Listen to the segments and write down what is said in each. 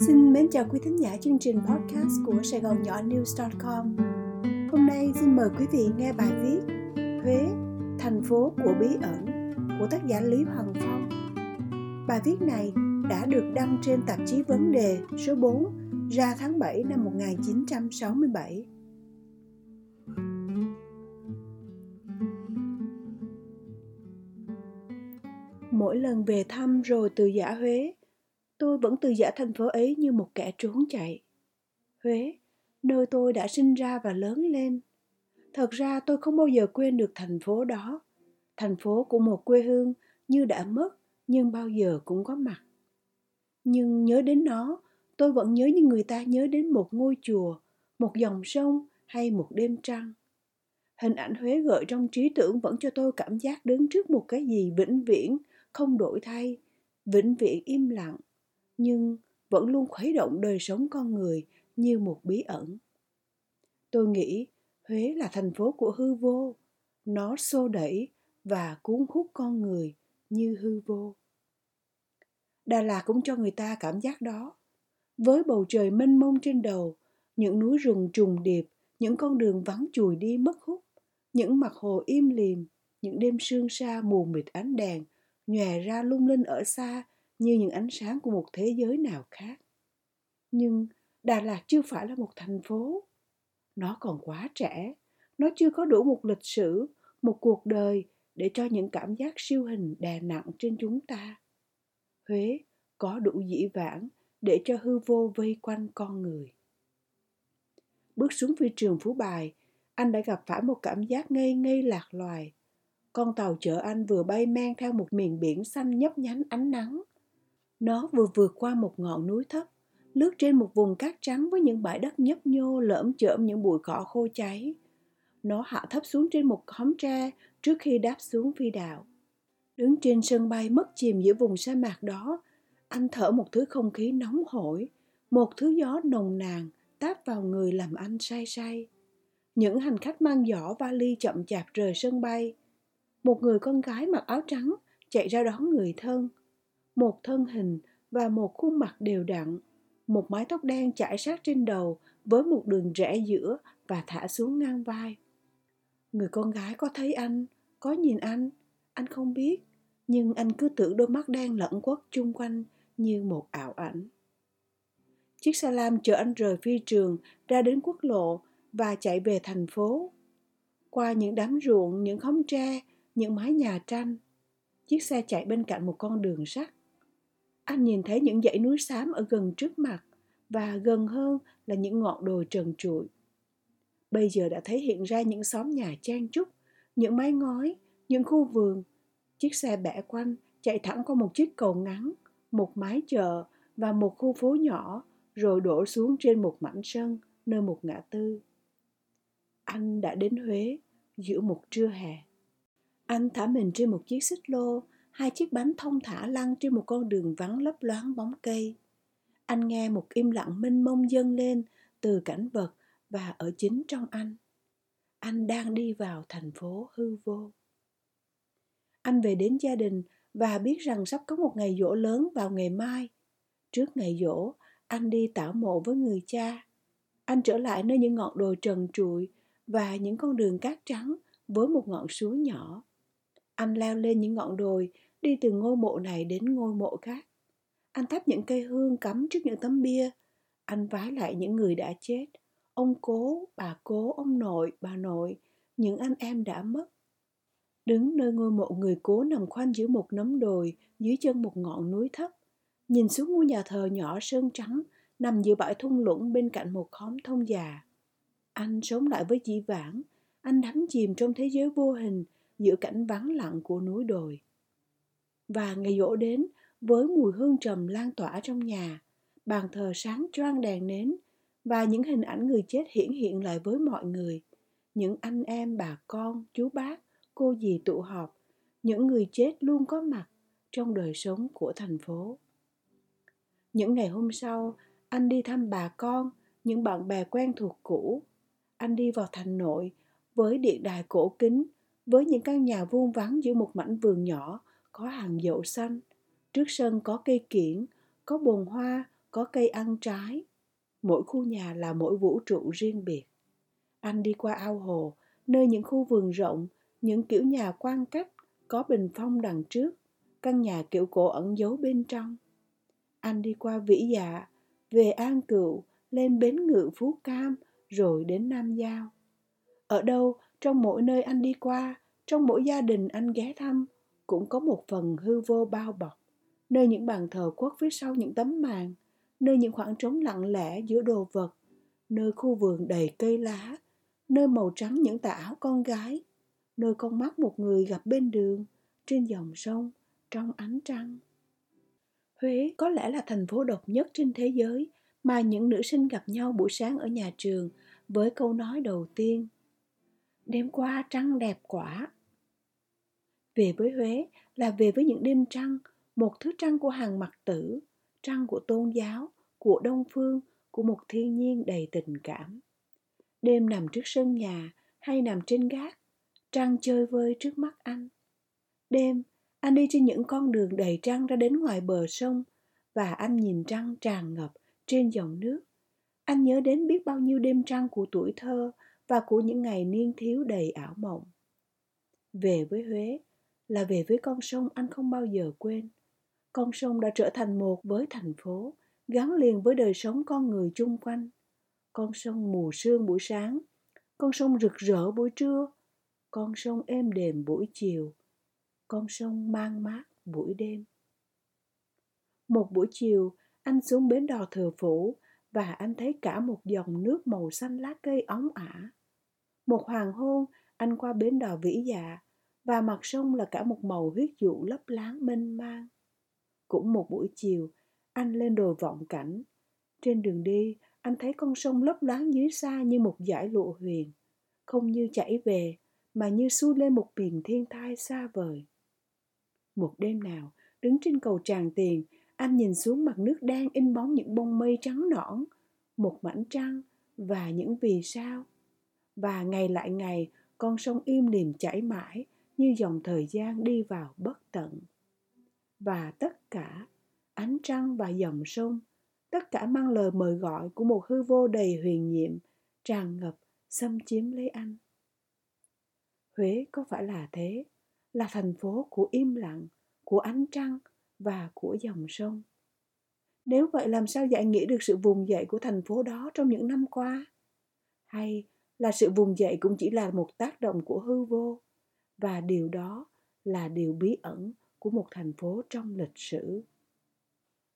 Xin mến chào quý thính giả chương trình podcast của Sài Gòn Nhỏ News.com. Hôm nay xin mời quý vị nghe bài viết Huế, thành phố của bí ẩn của tác giả Lý Hoàng Phong. Bài viết này đã được đăng trên tạp chí Vấn đề số 4 ra tháng 7 năm 1967. Mỗi lần về thăm rồi từ giả Huế, tôi vẫn từ giả thành phố ấy như một kẻ trốn chạy. Huế, nơi tôi đã sinh ra và lớn lên. Thật ra tôi không bao giờ quên được thành phố đó. Thành phố của một quê hương như đã mất nhưng bao giờ cũng có mặt. Nhưng nhớ đến nó, tôi vẫn nhớ như người ta nhớ đến một ngôi chùa, một dòng sông hay một đêm trăng. Hình ảnh Huế gợi trong trí tưởng vẫn cho tôi cảm giác đứng trước một cái gì vĩnh viễn, không đổi thay, vĩnh viễn im lặng, nhưng vẫn luôn khuấy động đời sống con người như một bí ẩn. Tôi nghĩ Huế là thành phố của hư vô, nó xô đẩy và cuốn hút con người như hư vô. Đà Lạt cũng cho người ta cảm giác đó. Với bầu trời mênh mông trên đầu, những núi rừng trùng điệp, những con đường vắng chùi đi mất hút, những mặt hồ im lìm, những đêm sương sa mù mịt ánh đèn, nhòe ra lung linh ở xa như những ánh sáng của một thế giới nào khác. Nhưng Đà Lạt chưa phải là một thành phố. Nó còn quá trẻ, nó chưa có đủ một lịch sử, một cuộc đời để cho những cảm giác siêu hình đè nặng trên chúng ta. Huế có đủ dĩ vãng để cho hư vô vây quanh con người. Bước xuống phi trường Phú Bài, anh đã gặp phải một cảm giác ngây ngây lạc loài. Con tàu chở anh vừa bay men theo một miền biển xanh nhấp nhánh ánh nắng. Nó vừa vượt qua một ngọn núi thấp, lướt trên một vùng cát trắng với những bãi đất nhấp nhô lởm chởm những bụi cỏ khô cháy. Nó hạ thấp xuống trên một khóm tre trước khi đáp xuống phi đạo. Đứng trên sân bay mất chìm giữa vùng sa mạc đó, anh thở một thứ không khí nóng hổi, một thứ gió nồng nàn táp vào người làm anh say say. Những hành khách mang giỏ vali chậm chạp rời sân bay. Một người con gái mặc áo trắng chạy ra đón người thân. Một thân hình và một khuôn mặt đều đặn. Một mái tóc đen chải sát trên đầu với một đường rẽ giữa và thả xuống ngang vai. Người con gái có thấy anh, có nhìn anh, anh không biết, nhưng anh cứ tưởng đôi mắt đen lẫn quất chung quanh như một ảo ảnh. Chiếc xe lam chở anh rời phi trường ra đến quốc lộ và chạy về thành phố. Qua những đám ruộng, những khóm tre, những mái nhà tranh. Chiếc xe chạy bên cạnh một con đường sắt. Anh nhìn thấy những dãy núi xám ở gần trước mặt và gần hơn là những ngọn đồi trần trụi. Bây giờ đã thấy hiện ra những xóm nhà trang trúc, những mái ngói, những khu vườn. Chiếc xe bẻ quanh chạy thẳng qua một chiếc cầu ngắn, một mái chợ và một khu phố nhỏ rồi đổ xuống trên một mảnh sân nơi một ngã tư. Anh đã đến Huế giữa một trưa hè. Anh thả mình trên một chiếc xích lô, hai chiếc bánh thông thả lăn trên một con đường vắng lấp loáng bóng cây. Anh nghe một im lặng mênh mông dâng lên từ cảnh vật và ở chính trong anh. Anh đang đi vào thành phố hư vô. Anh về đến gia đình và biết rằng sắp có một ngày dỗ lớn vào ngày mai. Trước ngày dỗ, anh đi tảo mộ với người cha. Anh trở lại nơi những ngọn đồi trần trụi và những con đường cát trắng với một ngọn suối nhỏ. Anh leo lên những ngọn đồi, đi từ ngôi mộ này đến ngôi mộ khác. Anh thắp những cây hương cắm trước những tấm bia. Anh vái lại những người đã chết, ông cố, bà cố, ông nội, bà nội, những anh em đã mất. Đứng nơi ngôi mộ người cố nằm khoanh giữa một nấm đồi, dưới chân một ngọn núi thấp. Nhìn xuống ngôi nhà thờ nhỏ sơn trắng, nằm giữa bãi thung lũng bên cạnh một khóm thông già. Anh sống lại với dĩ vãng, anh đắm chìm trong thế giới vô hình giữa cảnh vắng lặng của núi đồi. Và ngày dỗ đến, với mùi hương trầm lan tỏa trong nhà, bàn thờ sáng choang đèn nến và những hình ảnh người chết hiển hiện lại với mọi người. Những anh em, bà con, chú bác, cô dì tụ họp, những người chết luôn có mặt trong đời sống của thành phố. Những ngày hôm sau, anh đi thăm bà con, những bạn bè quen thuộc cũ. Anh đi vào thành nội với điện đài cổ kính, với những căn nhà vuông vắng giữa một mảnh vườn nhỏ có hàng dậu xanh. Trước sân có cây kiển, có bồn hoa, có cây ăn trái. Mỗi khu nhà là mỗi vũ trụ riêng biệt. Anh đi qua ao hồ, nơi những khu vườn rộng, những kiểu nhà quan cách, có bình phong đằng trước, căn nhà kiểu cổ ẩn giấu bên trong. Anh đi qua Vĩ Dạ, về An Cựu, lên bến ngự Phú Cam, rồi đến Nam Giao. Ở đâu, trong mỗi nơi anh đi qua, trong mỗi gia đình anh ghé thăm, cũng có một phần hư vô bao bọc, nơi những bàn thờ khuất phía sau những tấm màn, nơi những khoảng trống lặng lẽ giữa đồ vật, nơi khu vườn đầy cây lá, nơi màu trắng những tà áo con gái, nơi con mắt một người gặp bên đường, trên dòng sông, trong ánh trăng. Huế có lẽ là thành phố độc nhất trên thế giới mà những nữ sinh gặp nhau buổi sáng ở nhà trường với câu nói đầu tiên. Đêm qua trăng đẹp quá. Về với Huế là về với những đêm trăng, một thứ trăng của hàng mặt tử, trăng của tôn giáo, của đông phương, của một thiên nhiên đầy tình cảm. Đêm nằm trước sân nhà hay nằm trên gác, trăng chơi vơi trước mắt anh. Đêm, anh đi trên những con đường đầy trăng ra đến ngoài bờ sông và anh nhìn trăng tràn ngập trên dòng nước. Anh nhớ đến biết bao nhiêu đêm trăng của tuổi thơ và của những ngày niên thiếu đầy ảo mộng. Về với Huế là về với con sông anh không bao giờ quên. Con sông đã trở thành một với thành phố, gắn liền với đời sống con người chung quanh. Con sông mù sương buổi sáng, con sông rực rỡ buổi trưa, con sông êm đềm buổi chiều, con sông mang mát buổi đêm. Một buổi chiều, anh xuống bến đò thừa phủ và anh thấy cả một dòng nước màu xanh lá cây óng ả. Một hoàng hôn, anh qua bến đò vĩ dạ và mặt sông là cả một màu huyết dụ lấp láng mênh mang. Cũng một buổi chiều, anh lên đồi vọng cảnh. Trên đường đi, anh thấy con sông lấp láng dưới xa như một dải lụa huyền, không như chảy về, mà như xuôi lên một miền thiên thai xa vời. Một đêm nào, đứng trên cầu tràng tiền, anh nhìn xuống mặt nước đang in bóng những bông mây trắng nõn, một mảnh trăng và những vì sao. Và ngày lại ngày, con sông im lìm chảy mãi như dòng thời gian đi vào bất tận. Và tất cả, ánh trăng và dòng sông, tất cả mang lời mời gọi của một hư vô đầy huyền nhiệm, tràn ngập, xâm chiếm lấy anh. Huế có phải là thế? Là thành phố của im lặng, của ánh trăng và của dòng sông. Nếu vậy làm sao giải nghĩa được sự vùng dậy của thành phố đó trong những năm qua? Hay là sự vùng dậy cũng chỉ là một tác động của hư vô và điều đó là điều bí ẩn của một thành phố trong lịch sử.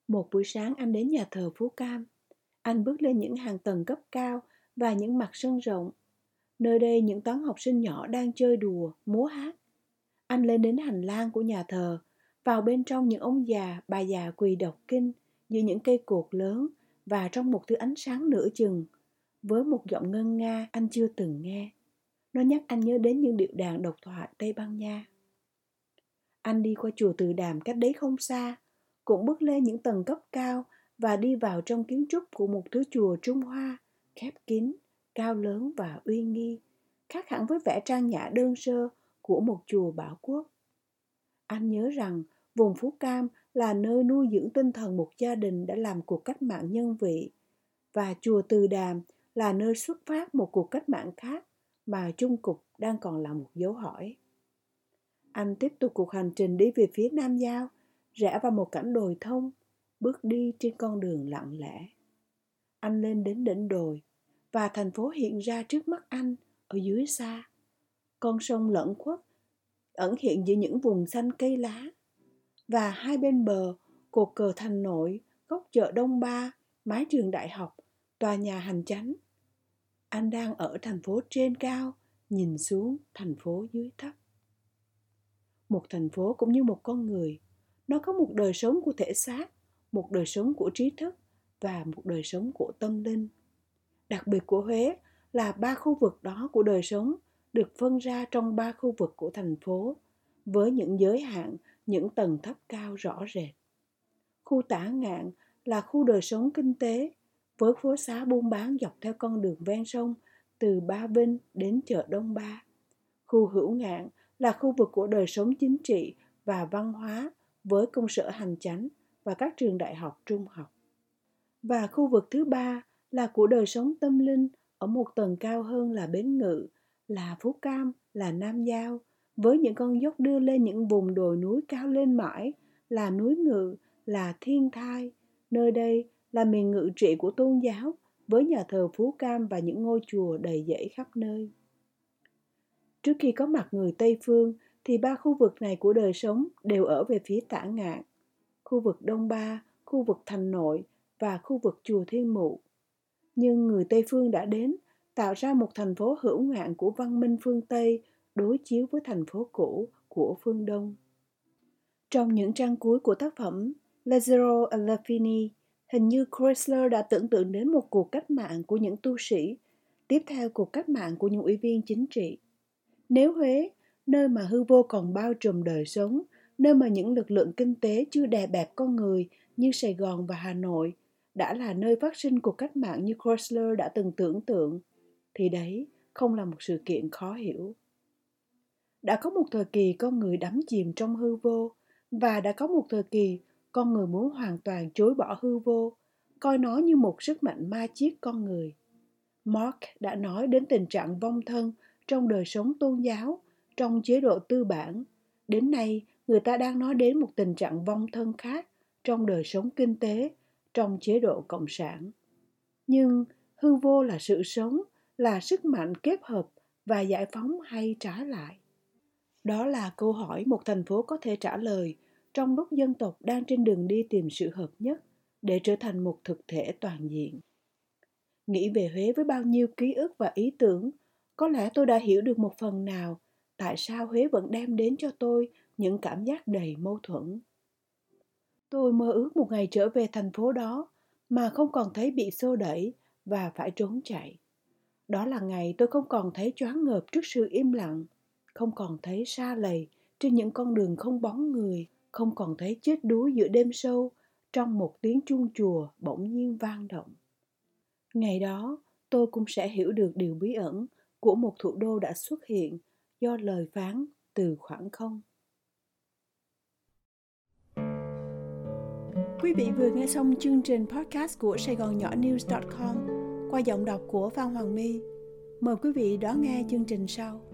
Một buổi sáng anh đến nhà thờ Phú Cam. Anh bước lên những hàng tầng cấp cao và những mặt sân rộng. Nơi đây những toán học sinh nhỏ đang chơi đùa, múa hát. Anh lên đến hành lang của nhà thờ vào bên trong những ông già, bà già quỳ đọc kinh như những cây cột lớn và trong một thứ ánh sáng nửa chừng, với một giọng ngân nga anh chưa từng nghe. Nó nhắc anh nhớ đến những điệu đàn độc thoại Tây Ban Nha. Anh đi qua chùa Từ Đàm cách đấy không xa, cũng bước lên những tầng cấp cao và đi vào trong kiến trúc của một thứ chùa Trung Hoa, khép kín, cao lớn và uy nghi, khác hẳn với vẻ trang nhã đơn sơ của một chùa bảo quốc. Anh nhớ rằng vùng Phú Cam là nơi nuôi dưỡng tinh thần một gia đình đã làm cuộc cách mạng nhân vị và chùa Từ Đàm là nơi xuất phát một cuộc cách mạng khác mà chung cục đang còn là một dấu hỏi. Anh tiếp tục cuộc hành trình đi về phía Nam Giao, rẽ vào một cảnh đồi thông, bước đi trên con đường lặng lẽ. Anh lên đến đỉnh đồi và thành phố hiện ra trước mắt anh ở dưới xa. Con sông lẫn khuất ẩn hiện giữa những vùng xanh cây lá và hai bên bờ cột cờ thành nội góc chợ đông ba mái trường đại học tòa nhà hành chánh anh đang ở thành phố trên cao nhìn xuống thành phố dưới thấp một thành phố cũng như một con người nó có một đời sống của thể xác một đời sống của trí thức và một đời sống của tâm linh đặc biệt của huế là ba khu vực đó của đời sống được phân ra trong ba khu vực của thành phố với những giới hạn, những tầng thấp cao rõ rệt. Khu tả ngạn là khu đời sống kinh tế với phố xá buôn bán dọc theo con đường ven sông từ Ba Vinh đến chợ Đông Ba. Khu hữu ngạn là khu vực của đời sống chính trị và văn hóa với công sở hành chánh và các trường đại học trung học. Và khu vực thứ ba là của đời sống tâm linh ở một tầng cao hơn là Bến Ngự, là Phú Cam, là Nam Giao, với những con dốc đưa lên những vùng đồi núi cao lên mãi, là núi Ngự, là Thiên Thai. Nơi đây là miền ngự trị của tôn giáo, với nhà thờ Phú Cam và những ngôi chùa đầy dãy khắp nơi. Trước khi có mặt người Tây Phương, thì ba khu vực này của đời sống đều ở về phía tả ngạn. Khu vực Đông Ba, khu vực Thành Nội và khu vực Chùa Thiên Mụ. Nhưng người Tây Phương đã đến, tạo ra một thành phố hữu ngạn của văn minh phương Tây đối chiếu với thành phố cũ của phương Đông. Trong những trang cuối của tác phẩm Lazzaro Alafini hình như Chrysler đã tưởng tượng đến một cuộc cách mạng của những tu sĩ, tiếp theo cuộc cách mạng của những ủy viên chính trị. Nếu Huế, nơi mà hư vô còn bao trùm đời sống, nơi mà những lực lượng kinh tế chưa đè bẹp con người như Sài Gòn và Hà Nội, đã là nơi phát sinh cuộc cách mạng như Chrysler đã từng tưởng tượng, thì đấy không là một sự kiện khó hiểu. Đã có một thời kỳ con người đắm chìm trong hư vô, và đã có một thời kỳ con người muốn hoàn toàn chối bỏ hư vô, coi nó như một sức mạnh ma chiết con người. Mark đã nói đến tình trạng vong thân trong đời sống tôn giáo, trong chế độ tư bản. Đến nay, người ta đang nói đến một tình trạng vong thân khác trong đời sống kinh tế, trong chế độ cộng sản. Nhưng hư vô là sự sống, là sức mạnh kết hợp và giải phóng hay trả lại? Đó là câu hỏi một thành phố có thể trả lời trong lúc dân tộc đang trên đường đi tìm sự hợp nhất để trở thành một thực thể toàn diện. Nghĩ về Huế với bao nhiêu ký ức và ý tưởng, có lẽ tôi đã hiểu được một phần nào tại sao Huế vẫn đem đến cho tôi những cảm giác đầy mâu thuẫn. Tôi mơ ước một ngày trở về thành phố đó mà không còn thấy bị xô đẩy và phải trốn chạy. Đó là ngày tôi không còn thấy choáng ngợp trước sự im lặng, không còn thấy xa lầy trên những con đường không bóng người không còn thấy chết đuối giữa đêm sâu trong một tiếng chuông chùa bỗng nhiên vang động. Ngày đó, tôi cũng sẽ hiểu được điều bí ẩn của một thủ đô đã xuất hiện do lời phán từ khoảng không. Quý vị vừa nghe xong chương trình podcast của Sài Gòn Nhỏ News.com qua giọng đọc của Phan Hoàng My. Mời quý vị đón nghe chương trình sau.